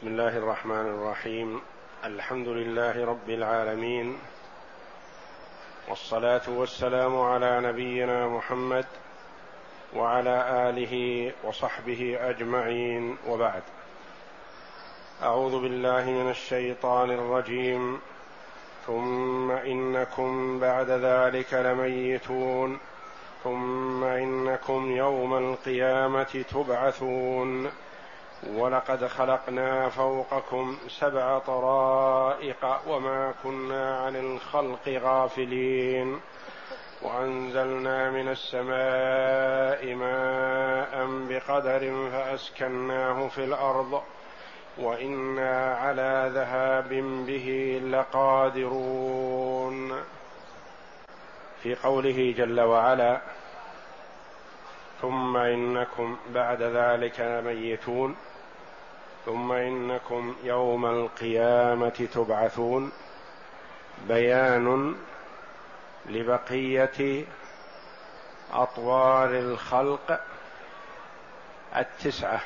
بسم الله الرحمن الرحيم. الحمد لله رب العالمين. والصلاة والسلام على نبينا محمد وعلى آله وصحبه أجمعين. وبعد. أعوذ بالله من الشيطان الرجيم. ثم إنكم بعد ذلك لميتون. ثم إنكم يوم القيامة تبعثون. ولقد خلقنا فوقكم سبع طرائق وما كنا عن الخلق غافلين. وأنزلنا من السماء ماء بقدر فأسكناه في الأرض. وإنا على ذهاب به لقادرون. في قوله جل وعلا ثم إنكم بعد ذلك لميتون ثم إنكم يوم القيامة تبعثون بيان لبقية أطوار الخلق التسعة.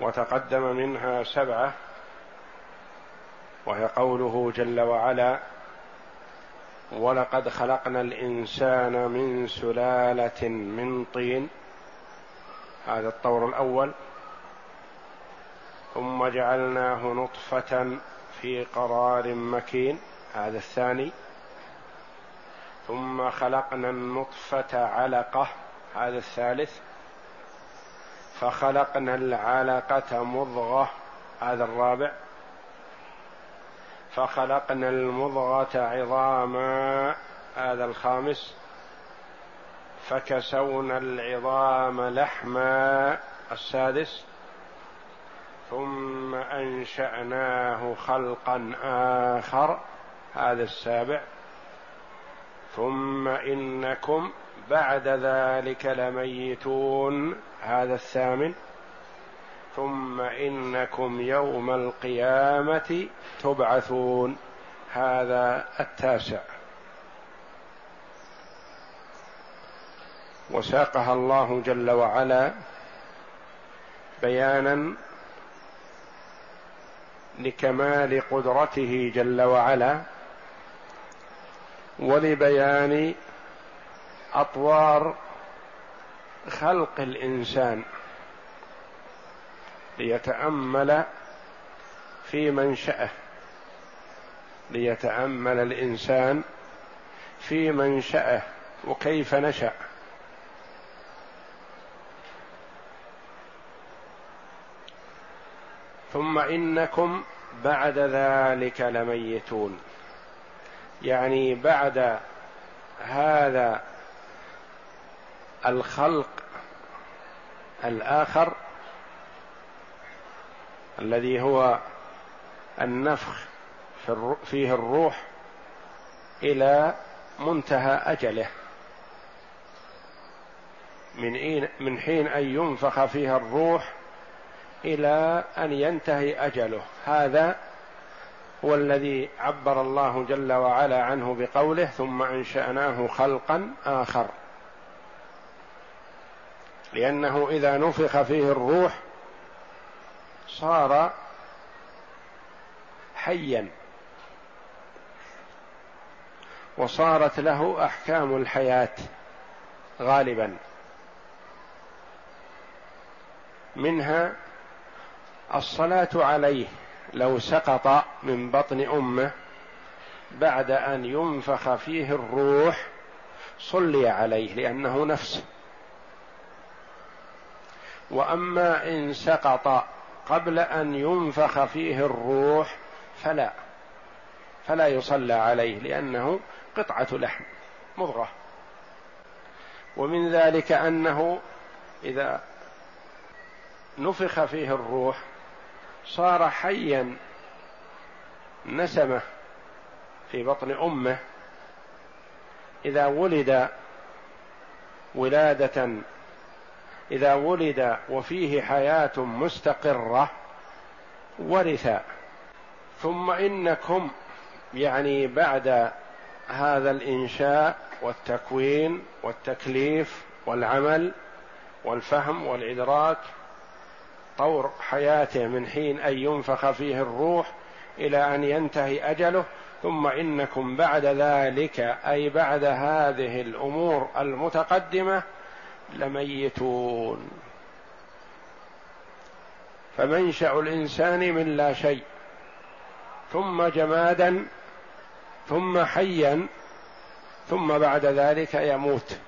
وتقدم منها سبعة وهي قوله جل وعلا ولقد خلقنا الإنسان من سلالة من طين. هذا الطور الأول. ثم جعلناه نطفة في قرار مكين هذا الثاني. ثم خلقنا النطفة علقة هذا الثالث. فخلقنا العلقة مضغة هذا الرابع. فخلقنا المضغة عظاما هذا الخامس. فكسونا العظام لحما السادس. ثم أنشأناه خلقا آخر هذا السابع. ثم إنكم بعد ذلك لميتون هذا الثامن. ثم إنكم يوم القيامة تبعثون هذا التاسع. وساقها الله جل وعلا بيانا لكمال قدرته جل وعلا ولبيان أطوار خلق الإنسان ليتأمل في منشأه ليتأمل الإنسان في منشأه وكيف نشأ. ثم إنكم بعد ذلك لميتون. يعني بعد هذا الخلق الآخر الذي هو النفخ فيه الروح إلى منتهى أجله. من حين أن ينفخ فيها الروح إلى أن ينتهي أجله. هذا هو الذي عبر الله جل وعلا عنه بقوله ثم أنشأناه خلقا آخر. لأنه إذا نفخ فيه الروح صار حيا. وصارت له أحكام الحياة غالبا. منها الصلاة عليه لو سقط من بطن أمه بعد أن ينفخ فيه الروح صلي عليه لأنه نفس. وأما إن سقط قبل أن ينفخ فيه الروح فلا فلا يصلى عليه لأنه قطعة لحم مضغة. ومن ذلك أنه إذا نفخ فيه الروح صار حيا نسمه في بطن أمه إذا ولد ولادة إذا ولد وفيه حياة مستقرة ورث. ثم إنكم يعني بعد هذا الإنشاء والتكوين والتكليف والعمل والفهم والإدراك طور حياته من حين أن ينفخ فيه الروح إلى أن ينتهي أجله ثم إنكم بعد ذلك أي بعد هذه الأمور المتقدمة لميتون. فمنشأ الإنسان من لا شيء ثم جمادا ثم حيا ثم بعد ذلك يموت.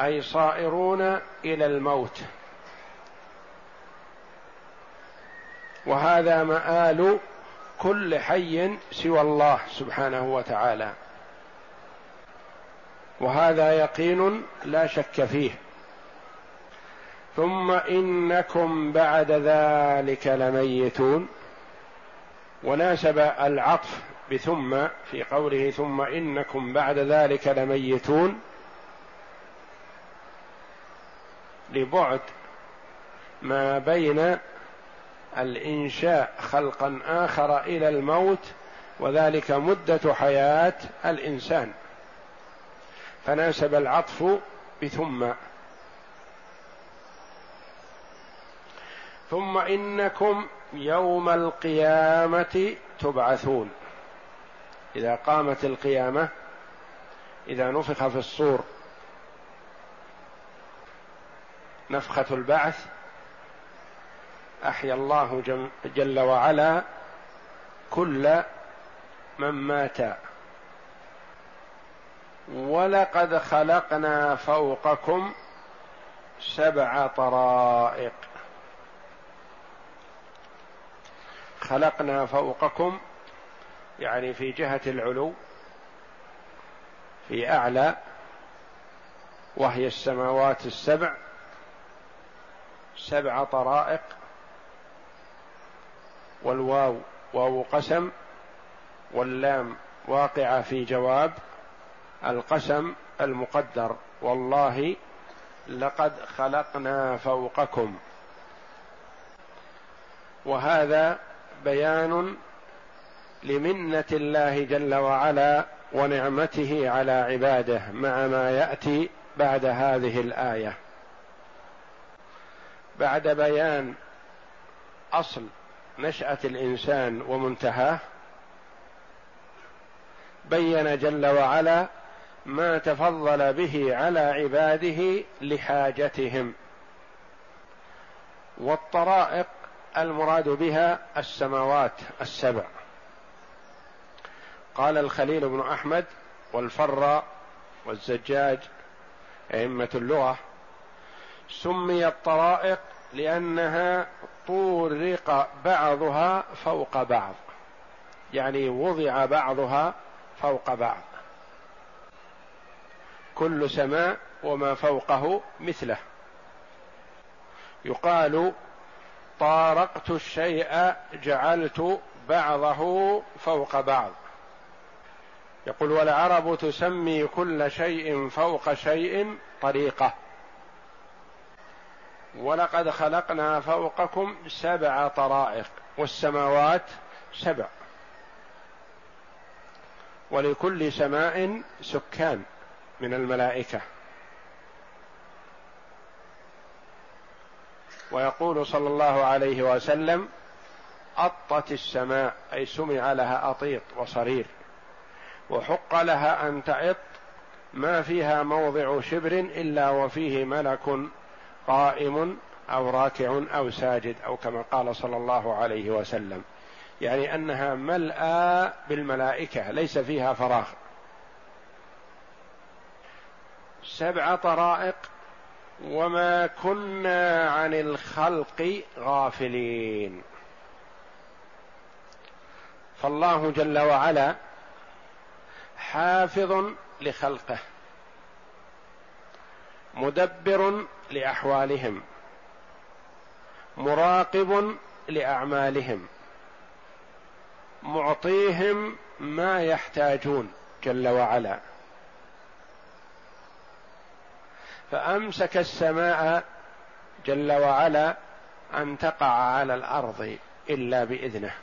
أي صائرون إلى الموت. وهذا مآل كل حي سوى الله سبحانه وتعالى. وهذا يقين لا شك فيه. ثم إنكم بعد ذلك لميتون. وناسب العطف بثم في قوله ثم إنكم بعد ذلك لميتون. لبعد ما بين الإنشاء خلقا آخر إلى الموت وذلك مدة حياة الإنسان. فناسب العطف بثم. ثم إنكم يوم القيامة تبعثون. إذا قامت القيامة إذا نفخ في الصور نفخة البعث أحيا الله جل وعلا كل من مات. ولقد خلقنا فوقكم سبع طرائق. خلقنا فوقكم يعني في جهة العلو في أعلى وهي السماوات السبع سبع طرائق والواو واو قسم واللام واقعة في جواب القسم المقدر. والله لقد خلقنا فوقكم. وهذا بيان لمنة الله جل وعلا ونعمته على عباده مع ما يأتي بعد هذه الآية. بعد بيان أصل نشأة الإنسان ومنتهاه بين جل وعلا ما تفضل به على عباده لحاجتهم والطرائق المراد بها السماوات السبع. قال الخليل بن أحمد والفراء والزجاج أئمة اللغة سميت طرائق لأنها طورق بعضها فوق بعض. يعني وضع بعضها فوق بعض. كل سماء وما فوقه مثله. يقال طارقت الشيء جعلت بعضه فوق بعض. يقول والعرب تسمي كل شيء فوق شيء طريقة. ولقد خلقنا فوقكم سبع طرائق والسماوات سبع ولكل سماء سكان من الملائكة. ويقول صلى الله عليه وسلم أطت السماء أي سمع لها أطيط وصرير وحق لها أن تعط ما فيها موضع شبر إلا وفيه ملك قائم أو راكع أو ساجد أو كما قال صلى الله عليه وسلم. يعني أنها ملأى بالملائكة ليس فيها فراغ. سبع طرائق وما كنا عن الخلق غافلين. فالله جل وعلا حافظ لخلقه. مدبر لأحوالهم مراقب لأعمالهم معطيهم ما يحتاجون جل وعلا. فأمسك السماء جل وعلا أن تقع على الأرض إلا بإذنه.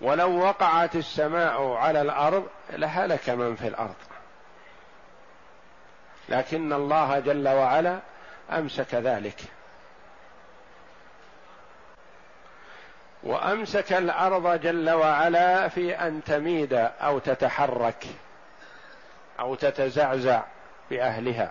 ولو وقعت السماء على الأرض لهلك من في الأرض. لكن الله جل وعلا أمسك ذلك. وأمسك الأرض جل وعلا في أن تميد أو تتحرك أو تتزعزع بأهلها.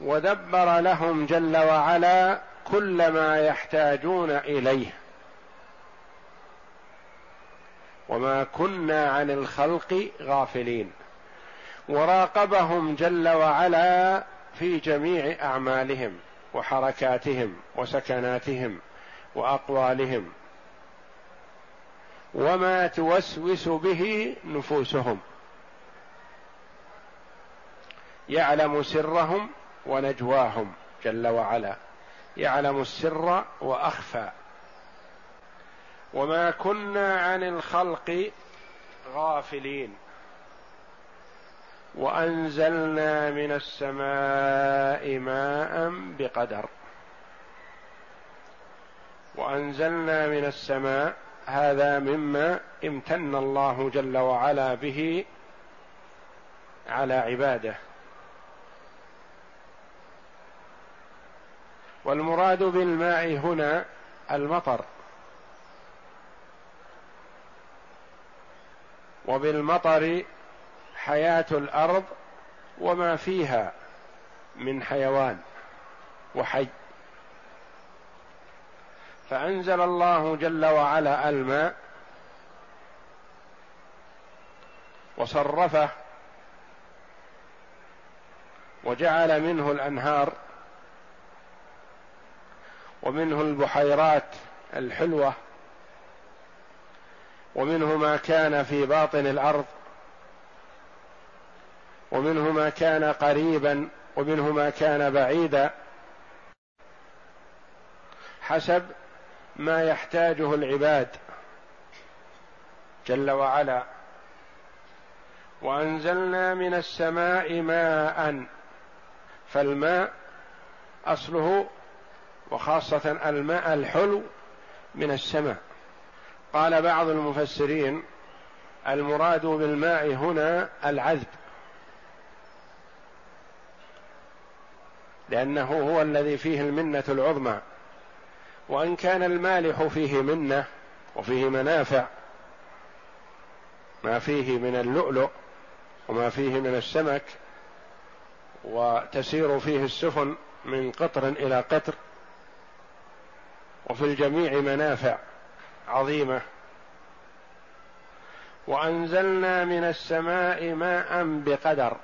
ودبر لهم جل وعلا كل ما يحتاجون إليه. وما كنا عن الخلق غافلين. وراقبهم جل وعلا في جميع أعمالهم وحركاتهم وسكناتهم وأقوالهم وما توسوس به نفوسهم. يعلم سرهم ونجواهم جل وعلا. يعلم السر وأخفى. وما كنا عن الخلق غافلين. وأنزلنا من السماء ماء بقدر. وأنزلنا من السماء هذا مما امتن الله جل وعلا به على عباده. والمراد بالماء هنا المطر. وبالمطر حياة الأرض وما فيها من حيوان وحي. فأنزل الله جل وعلا الماء وصرفه وجعل منه الأنهار ومنه البحيرات الحلوة ومنه ما كان في باطن الأرض ومنه ما كان قريبا ومنه ما كان بعيدا حسب ما يحتاجه العباد جل وعلا. وأنزلنا من السماء ماء فالماء أصله وخاصة الماء الحلو من السماء. قال بعض المفسرين المراد بالماء هنا العذب. لأنه هو الذي فيه المنة العظمى. وإن كان المالح فيه منة وفيه منافع ما فيه من اللؤلؤ وما فيه من السمك وتسير فيه السفن من قطر إلى قطر وفي الجميع منافع عظيمة. وأنزلنا من السماء ماء بقدر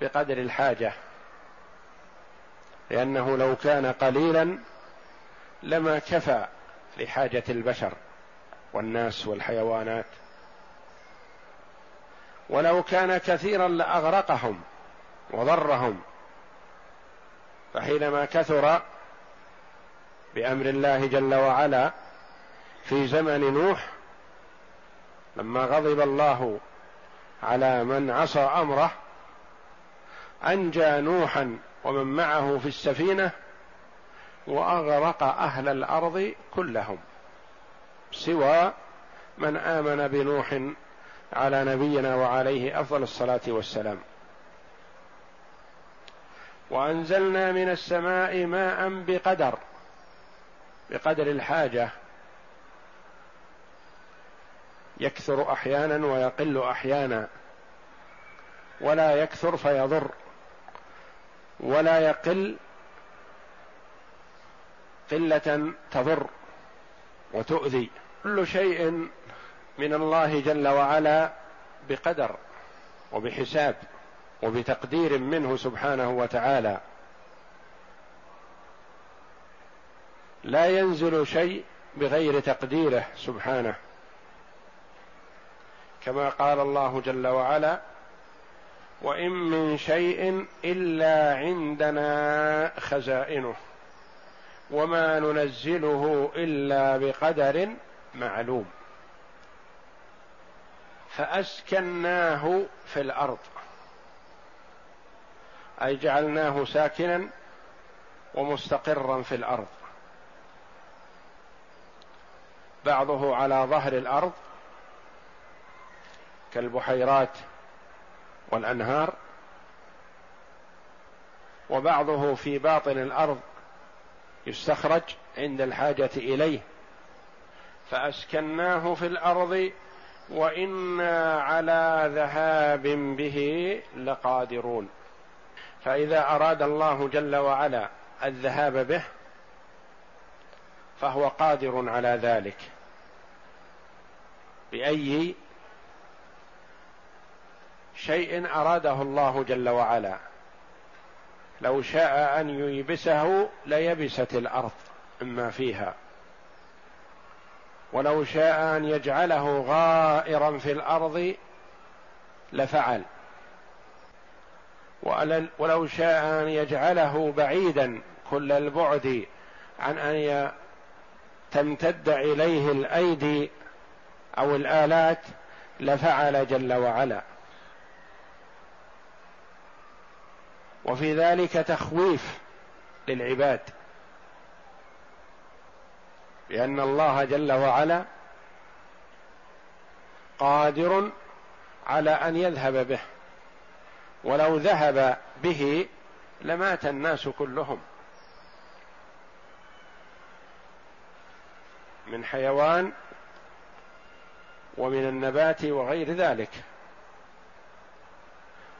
بقدر الحاجة. لأنه لو كان قليلا لما كفى لحاجة البشر والناس والحيوانات. ولو كان كثيرا لأغرقهم وضرهم فحينما كثر بأمر الله جل وعلا في زمن نوح لما غضب الله على من عصى أمره أنجى نوحا ومن معه في السفينة وأغرق أهل الأرض كلهم سوى من آمن بنوح على نبينا وعليه أفضل الصلاة والسلام. وأنزلنا من السماء ماء بقدر بقدر الحاجة. يكثر أحيانا ويقل أحيانا ولا يكثر فيضر. ولا يقل قلة تضر وتؤذي. كل شيء من الله جل وعلا بقدر وبحساب وبتقدير منه سبحانه وتعالى. لا ينزل شيء بغير تقديره سبحانه. كما قال الله جل وعلا وإن من شيء إلا عندنا خزائنه وما ننزله إلا بقدر معلوم. فأسكناه في الأرض أي جعلناه ساكنا ومستقرا في الأرض. بعضه على ظهر الأرض كالبحيرات والأنهار وبعضه في باطن الأرض يستخرج عند الحاجة إليه. فأسكناه في الأرض وإنا على ذهاب به لقادرون. فإذا أراد الله جل وعلا الذهاب به فهو قادر على ذلك. بأي شيء أراده الله جل وعلا. لو شاء أن ييبسه ليبست الأرض مما فيها. ولو شاء أن يجعله غائرا في الأرض لفعل. ولو شاء أن يجعله بعيدا كل البعد عن أن تمتد إليه الأيدي أو الآلات لفعل جل وعلا. وفي ذلك تخويف للعباد. لأن الله جل وعلا قادر على أن يذهب به. ولو ذهب به لمات الناس كلهم. من حيوان ومن النبات وغير ذلك.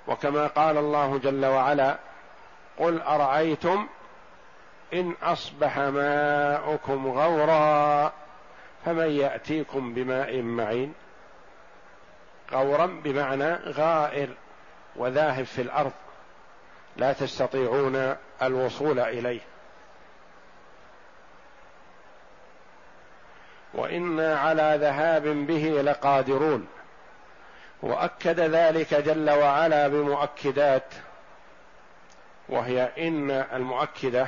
وكما قال الله جل وعلا قل أرأيتم إن أصبح ماؤكم غورا فمن يأتيكم بماء معين؟ غورا بمعنى غائر وذاهب في الأرض لا تستطيعون الوصول إليه. وإنا على ذهاب به لقادرون. وأكد ذلك جل وعلا بمؤكدات وهي إن المؤكدة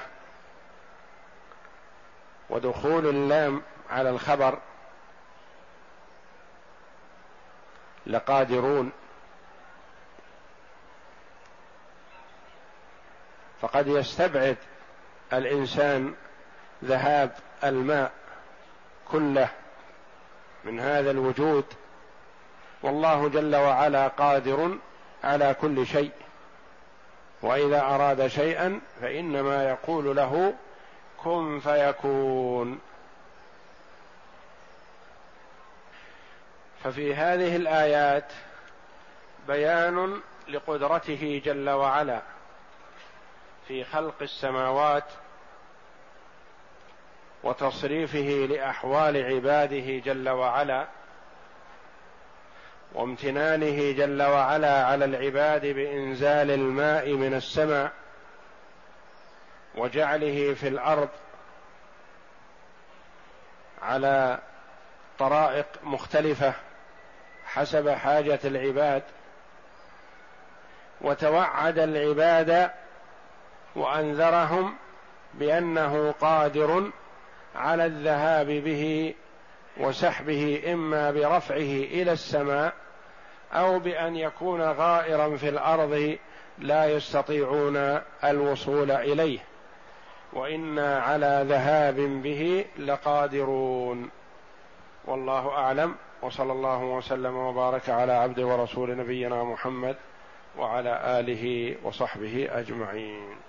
ودخول اللام على الخبر لقادرون. فقد يستبعد الإنسان ذهاب الماء كله من هذا الوجود والله جل وعلا قادر على كل شيء. وإذا أراد شيئا فإنما يقول له كن فيكون. ففي هذه الآيات بيان لقدرته جل وعلا في خلق السماوات وتصريفه لأحوال عباده جل وعلا. وامتنانه جل وعلا على العباد بإنزال الماء من السماء وجعله في الأرض على طرائق مختلفة حسب حاجة العباد. وتوعد العباد وأنذرهم بأنه قادر على الذهاب به وسحبه إما برفعه إلى السماء أو بأن يكون غائرا في الأرض لا يستطيعون الوصول إليه. وإنا على ذهاب به لقادرون. والله أعلم. وصلى الله وسلم وبارك على عبد ورسول نبينا محمد وعلى آله وصحبه أجمعين.